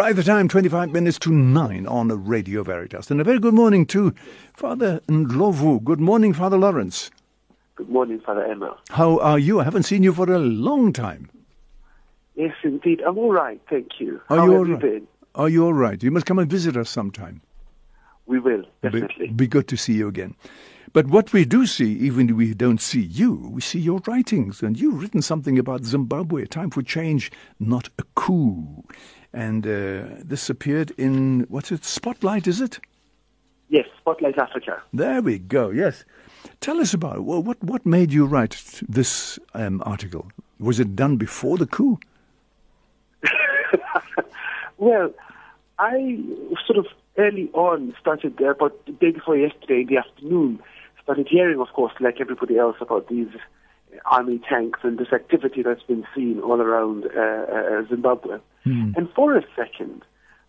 Right, the time 25 minutes to 9 on Radio Veritas. And a very good morning to Father Ndlovu. Good morning, Father Lawrence. Good morning, Father Emil. How are you? I haven't seen you for a long time. Yes, indeed. I'm all right, thank you. Are How you have all you been? Are you all right? You must come and visit us sometime. We will, Be- definitely. Be, good to see you again. But what we do see, even if we don't see you, we see your writings. And you've written something about Zimbabwe, time for change, not a coup. And uh, this appeared in, what's it, Spotlight, is it? Yes, Spotlight Africa. There we go, yes. Tell us about it. Well, what, what made you write this um, article? Was it done before the coup? Well, I sort of early on started, uh, about the day before yesterday in the afternoon, started hearing, of course, like everybody else, about these army tanks and this activity that's been seen all around uh, uh, Zimbabwe. And for a second,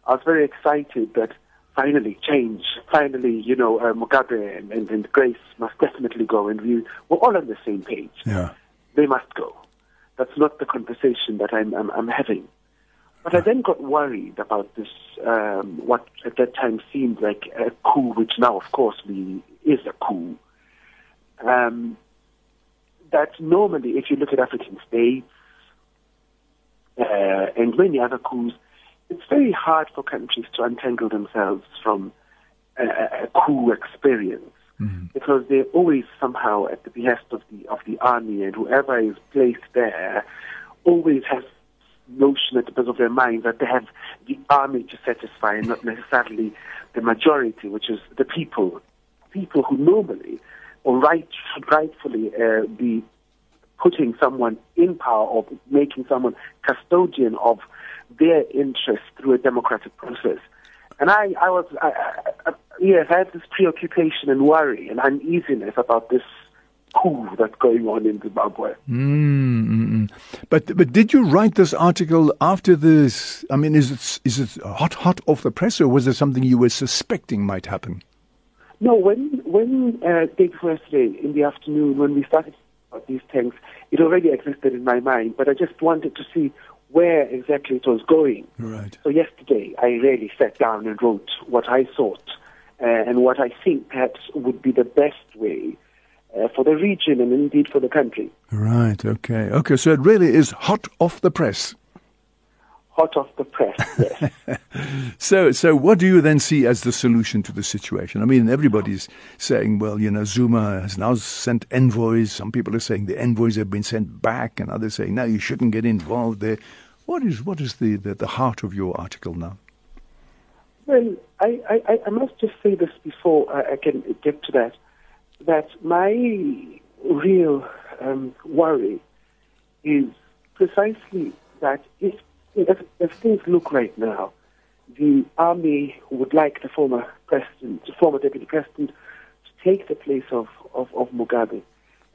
I was very excited that finally change, finally, you know, uh, Mugabe and, and, and Grace must definitely go, and we were all on the same page. Yeah. they must go. That's not the conversation that I'm, I'm, I'm having. But I then got worried about this, um, what at that time seemed like a coup, which now, of course, we, is a coup. Um, that normally, if you look at African states uh, and many other coups, it's very hard for countries to untangle themselves from a, a coup experience. Because they're always somehow at the behest of the of the army, and whoever is placed there always has notion at the back of their mind that they have the army to satisfy, and not necessarily the majority, which is the people, people who normally or right rightfully uh, be putting someone in power or making someone custodian of their interests through a democratic process. And I, I was, I, I, yes, I had this preoccupation and worry and uneasiness about this coup that's going on in Zimbabwe. Mm-mm. But but did you write this article after this? I mean, is it is it hot hot off the press, or was it something you were suspecting might happen? No, when when uh, day before yesterday in the afternoon, when we started about these things, it already existed in my mind, but I just wanted to see where exactly it was going. Right. So yesterday, I really sat down and wrote what I thought uh, and what I think perhaps would be the best way uh, for the region and indeed for the country. Right. Okay. Okay. So it really is hot off the press. Hot off the press, yes. So so what do you then see as the solution to the situation? I mean, everybody's saying, well, you know, Zuma has now sent envoys. Some people are saying the envoys have been sent back, and others saying, no, you shouldn't get involved there. What is what is the the, the heart of your article now? Well, I, I, I must just say this before I, I can get to that, that my real um, worry is precisely that if, if, if things look right now, the army would like the former president, the former deputy president, to take the place of, of, of Mugabe.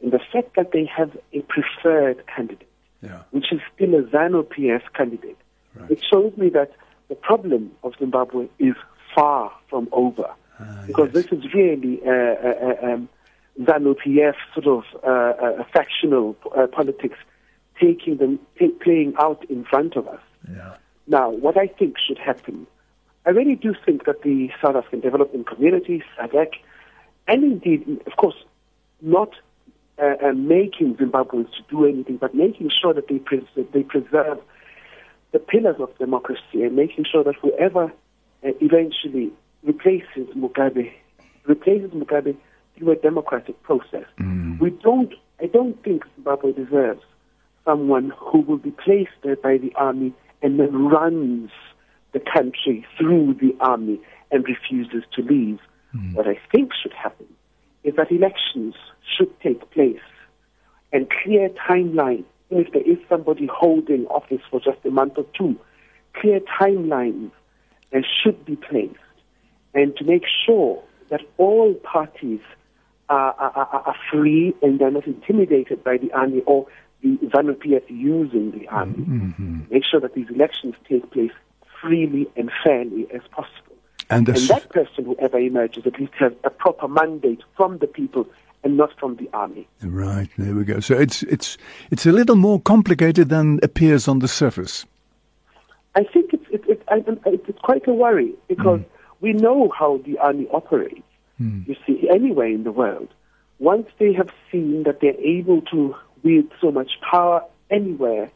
And the fact that they have a preferred candidate, Yeah. which is still a ZANU-PF candidate, Right. it shows me that the problem of Zimbabwe is far from over. because yes. this is really uh, uh, uh, um, ZANU-PF sort of uh, uh, factional uh, politics taking them, ta- playing out in front of us. Yeah. Now, what I think should happen, I really do think that the South African Development Community, SADC, and indeed, of course, not uh, uh, making Zimbabweans to do anything, but making sure that they, pres- they preserve the pillars of democracy and making sure that whoever uh, eventually replaces Mugabe, replaces Mugabe through a democratic process. We don't, I don't think Zimbabwe deserves someone who will be placed there by the army and then runs the country through the army and refuses to leave. Hmm. What I think should happen is that elections should take place and clear timeline. If there is somebody holding office for just a month or two, clear timelines should be placed, and to make sure that all parties are, are, are free and they're not intimidated by the army or the ZANU-PF using the army. Make sure that these elections take place freely and fairly as possible. And, the And that person, whoever emerges, at least has a proper mandate from the people and not from the army. right there we go. So it's it's it's a little more complicated than appears on the surface. I think it's, it, it, I, it's quite a worry because mm. we know how the army operates. Mm. You see, anywhere in the world, once they have seen that they're able to wield so much power anywhere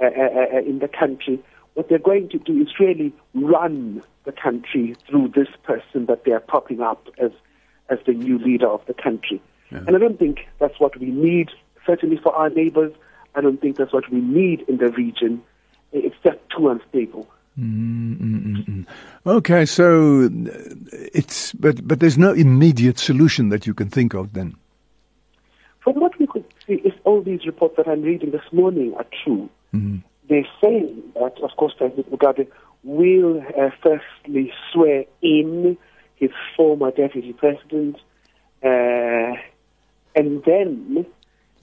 uh, uh, uh, in the country, what they're going to do is really run the country through this person that they are propping up as as the new leader of the country. Yeah. And I don't think that's what we need, certainly for our neighbors. I don't think that's what we need in the region. It's just too unstable. Mm-mm-mm. Okay, so it's but but there's no immediate solution that you can think of then. From what we could see, if all these reports that I'm reading this morning are true, mm-hmm. they're saying that, of course, President Mugabe will uh, firstly swear in his former deputy president, uh, and then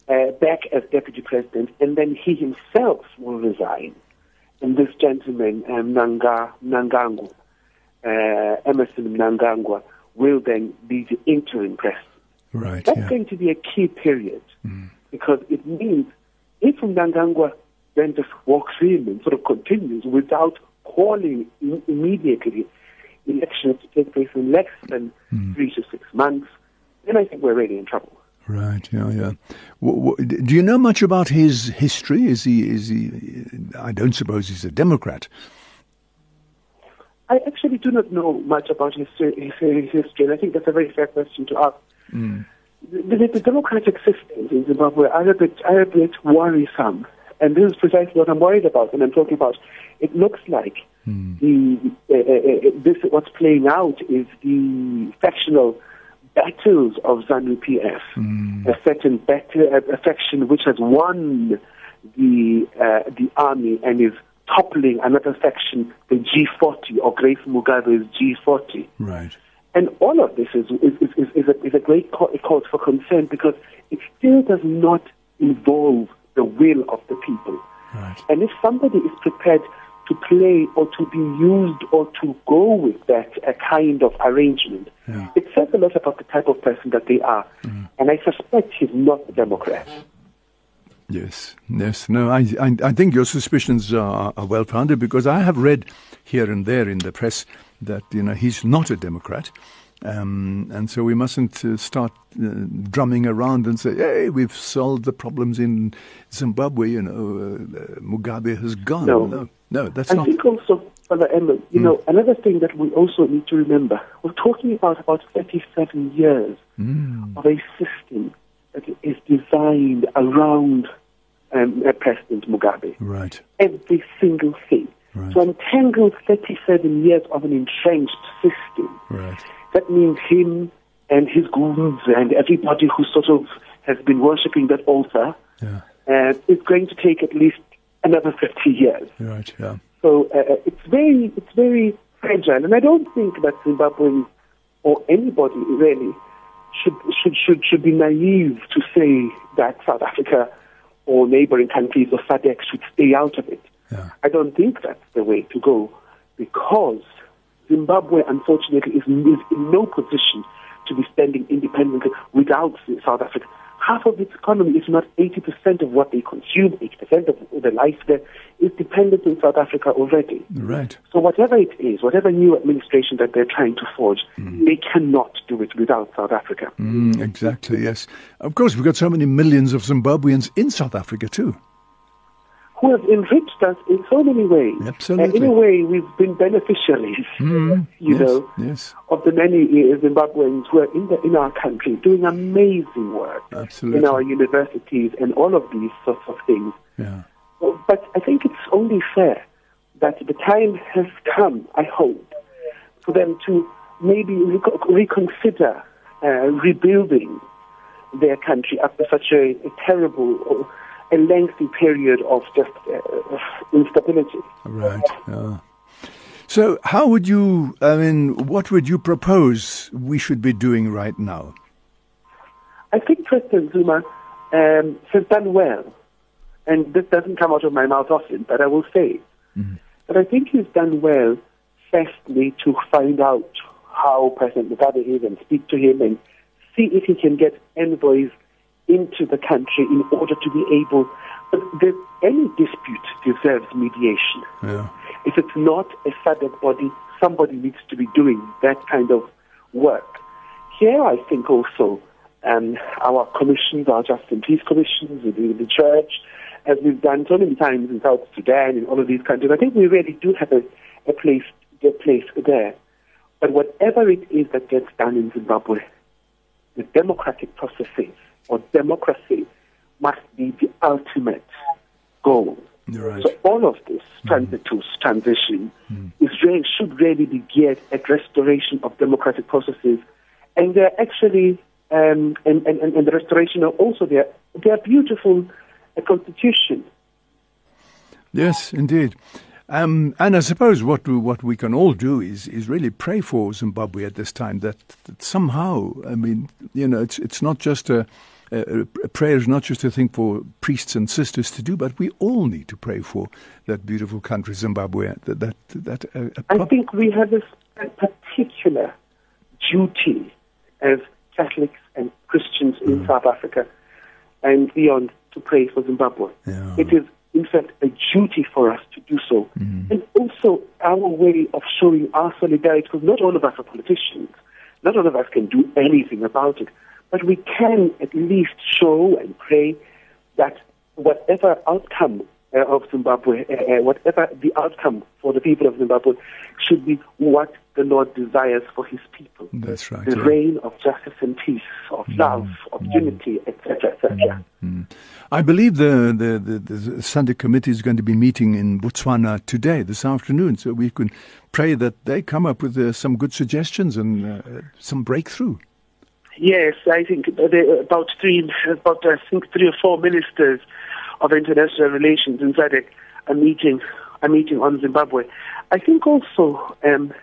uh, back as deputy president, and then he himself will resign. And this gentleman, um, Nanga, Mnangagwa, uh, Emmerson Mnangagwa, will then be the interim president. Right. That's yeah. going to be a key period mm. Because it means if Mnangagwa then just walks in and sort of continues without calling immediately elections to take place in less than mm. three to six months, then I think we're really in trouble. Right. Yeah. Yeah. W- w- do you know much about his history? Is he? Is he? I don't suppose he's a Democrat. I actually do not know much about his, his, his history, and I think that's a very fair question to ask. Mm. The, the, democratic system in Zimbabwe are a bit, are a bit worrisome, and this is precisely what I'm worried about when I'm talking about. It looks like mm. the uh, uh, uh this what's playing out is the factional battles of ZANU PF, mm. a certain battle, a faction which has won the uh, the army and is toppling another faction, the G40 or Grace Mugabe's G40. Right. And all of this is, is, is, is, a, is a great cause for concern because it still does not involve the will of the people. Right. And if somebody is prepared to play or to be used or to go with that a kind of arrangement, yeah. it says a lot about the type of person that they are. Mm. And I suspect he's not a Democrat. Yes, yes. No, I, I, I think your suspicions are, are well founded because I have read here and there in the press that you know he's not a Democrat. Um, and so we mustn't uh, start uh, drumming around and say, "Hey, we've solved the problems in Zimbabwe." You know, uh, Mugabe has gone. No, no, no that's I not. I think also, Father Emil, you mm. know, another thing that we also need to remember: we're talking about about thirty-seven years mm. of a system that is designed around um, President Mugabe. Right. Every single thing. Right. So entangled 37 years of an entrenched system. Right. That means him and his goons and everybody who sort of has been worshipping that altar yeah. uh, is going to take at least another 50 years. Right, yeah. So uh, it's very, it's very fragile. And I don't think that Zimbabweans or anybody really should, should, should, should be naive to say that South Africa or neighboring countries or SADC should stay out of it. Yeah. I don't think that's the way to go because Zimbabwe, unfortunately, is, is in no position to be standing independently without South Africa half of its economy, if not 80% of what they consume, 80% of the life there, is dependent on South Africa already. Right. So whatever it is, whatever new administration that they're trying to forge, mm. they cannot do it without South Africa. Mm, exactly, yes. Of course, we've got so many millions of Zimbabweans in South Africa too who have enriched us in so many ways. Absolutely. in a way, we've been beneficiaries, mm, you yes, know, yes. of the many Zimbabweans who are in, the, in our country doing amazing work Absolutely. in our universities and all of these sorts of things. Yeah. But I think it's only fair that the time has come, I hope, for them to maybe reconsider uh, rebuilding their country after such a, a terrible a lengthy period of just uh, instability. Right. Yeah. So, how would you, I mean, what would you propose we should be doing right now? I think President Zuma um, has done well. And this doesn't come out of my mouth often, but I will say mm-hmm. But I think he's done well, firstly, to find out how President Mugabe is and speak to him and see if he can get envoys into the country in order to be able. But any dispute deserves mediation. Yeah. If it's not a SADC body, somebody needs to be doing that kind of work. Here, I think also um, our commissions, our Justice and Peace commissions, the, the church, as we've done so many times in South Sudan and all of these countries, I think we really do have a, a place, a place there. But whatever it is that gets done in Zimbabwe, the democratic processes or democracy must be the ultimate goal. Right. So all of this transitus transition mm. is really, should really be geared at restoration of democratic processes, and they're actually um, and, and, and the restoration of also their their beautiful uh, constitution. Yes, indeed. Um, and I suppose what we, what we can all do is is really pray for Zimbabwe at this time. That, that somehow, I mean, you know, it's it's not just a, a, a, prayer is not just a thing for priests and sisters to do, but we all need to pray for that beautiful country, Zimbabwe. That that that. Uh, I think we have a particular duty as Catholics and Christians in mm. South Africa and beyond to pray for Zimbabwe. Yeah. It is in fact, a duty for us to do so. Mm-hmm. And also our way of showing our solidarity, because not all of us are politicians. Not all of us can do anything about it. But we can at least show and pray that whatever outcome uh, of Zimbabwe, uh, uh, whatever the outcome for the people of Zimbabwe, should be what the Lord desires for His people. That's right. The yeah. reign of justice and peace, of mm. love, of mm. unity, etc., etc. Mm. I believe the, the, the, the SADC committee is going to be meeting in Botswana today, this afternoon, so we can pray that they come up with uh, some good suggestions and uh, some breakthrough. Yes, I think about three, about I think three or four ministers of international relations in SADC are meeting, are meeting on Zimbabwe. I think also um,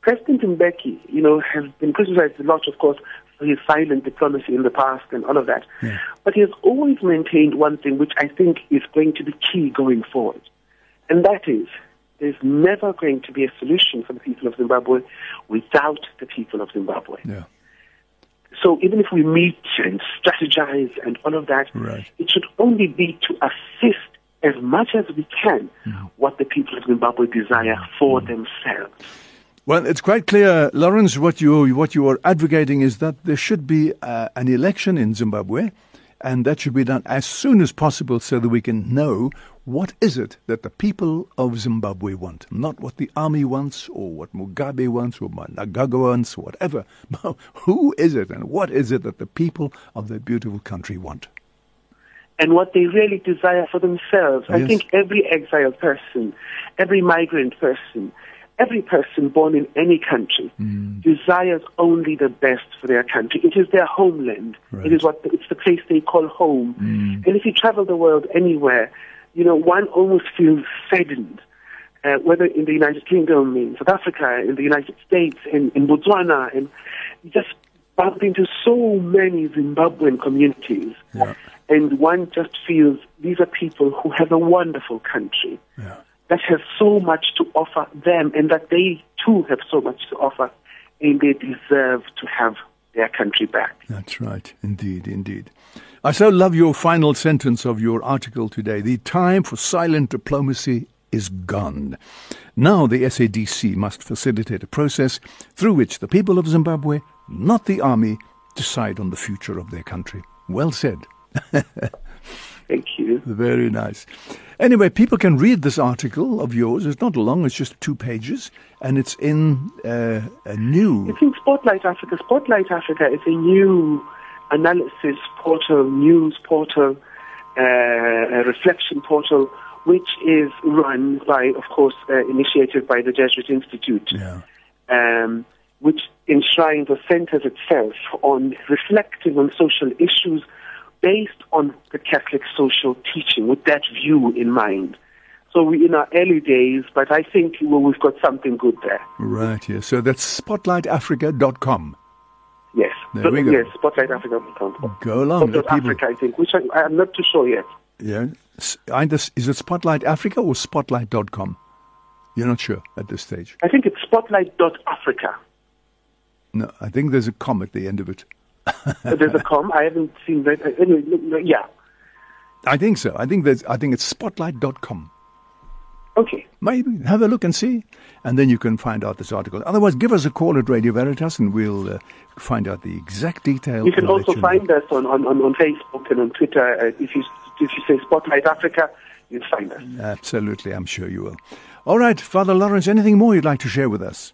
President Mbeki, you know, has been criticized a lot, of course, for his silent diplomacy in the past and all of that. Yeah. But he has always maintained one thing, which I think is going to be key going forward, and that is there's never going to be a solution for the people of Zimbabwe without the people of Zimbabwe. Yeah. So even if we meet and strategize and all of that, right. it should only be to assist as much as we can mm. what the people of Zimbabwe desire for mm. themselves. Well, it's quite clear, Lawrence. What you what you are advocating is that there should be uh, an election in Zimbabwe, and that should be done as soon as possible, so that we can know what is it that the people of Zimbabwe want, not what the army wants or what Mugabe wants or Mnangagwa wants, or whatever. Who is it, and what is it that the people of their beautiful country want? and what they really desire for themselves. Yes. I think every exiled person, every migrant person, every person born in any country mm. desires only the best for their country. It is their homeland. Right. It is what it's the place they call home. Mm. And if you travel the world anywhere, you know one almost feels saddened. Uh, whether in the United Kingdom, in South Africa, in the United States, in, in Botswana, and you just bump into so many Zimbabwean communities. Yeah. And one just feels these are people who have a wonderful country Yeah. That has so much to offer them and that they too have so much to offer and they deserve to have their country back. That's right. Indeed, indeed. I so love your final sentence of your article today. The time for silent diplomacy is gone. Now the SADC must facilitate a process through which the people of Zimbabwe, not the army, decide on the future of their country. Well said. Thank you. Very nice. Anyway, people can read this article of yours. It's not long, it's just two pages, and it's in uh, a new. It's in Spotlight Africa. Spotlight Africa is a new analysis portal, news portal, uh, a reflection portal, which is run by, of course, uh, initiated by the Jesuit Institute. Yeah. um, which enshrines or centers itself on reflecting on social issues based on the Catholic social teaching with that view in mind. So we're in our early days, but I think we've got something good there. Right, yes. So that's spotlightafrica.com. Yes. There we go. Yes, spotlightafrica.com. Go along. Spotlight Africa, I think, which I, I'm not too sure yet. Yeah. Either, is it Spotlight Africa or Spotlight.com? You're not sure at this stage. I think it's spotlight.africa. No, I think there's a com at the end of it. There's a com. I haven't seen that. Uh, Anyway, yeah. I think so. I think there's. I think it's Spotlight.com. Okay. Maybe have a look and see, and then you can find out this article. Otherwise, give us a call at Radio Veritas, and we'll uh, find out the exact details. You can also find know. us on, on, on, on Facebook and on Twitter. Uh, if you if you say Spotlight Africa, you'll find us. Absolutely, I'm sure you will. All right, Father Lawrence, anything more you'd like to share with us?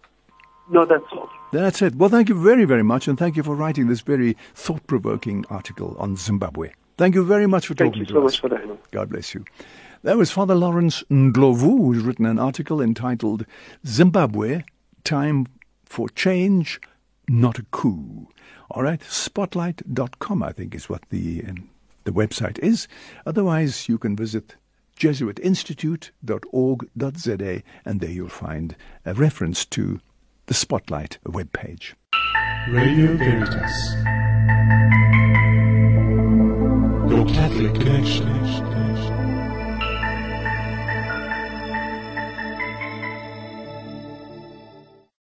No, that's all. That's it. Well, thank you very, very much, and thank you for writing this very thought-provoking article on Zimbabwe. Thank you very much for Thank talking you to so us. much for that. God bless you. That was Father Lawrence Ndlovu, who's written an article entitled Zimbabwe Time for Change, Not a Coup. All right, spotlight.com, I think, is what the, um, the website is. Otherwise, you can visit jesuitinstitute.org.za, and there you'll find a reference to the Spotlight webpage. Radio Veritas. Your Catholic connection.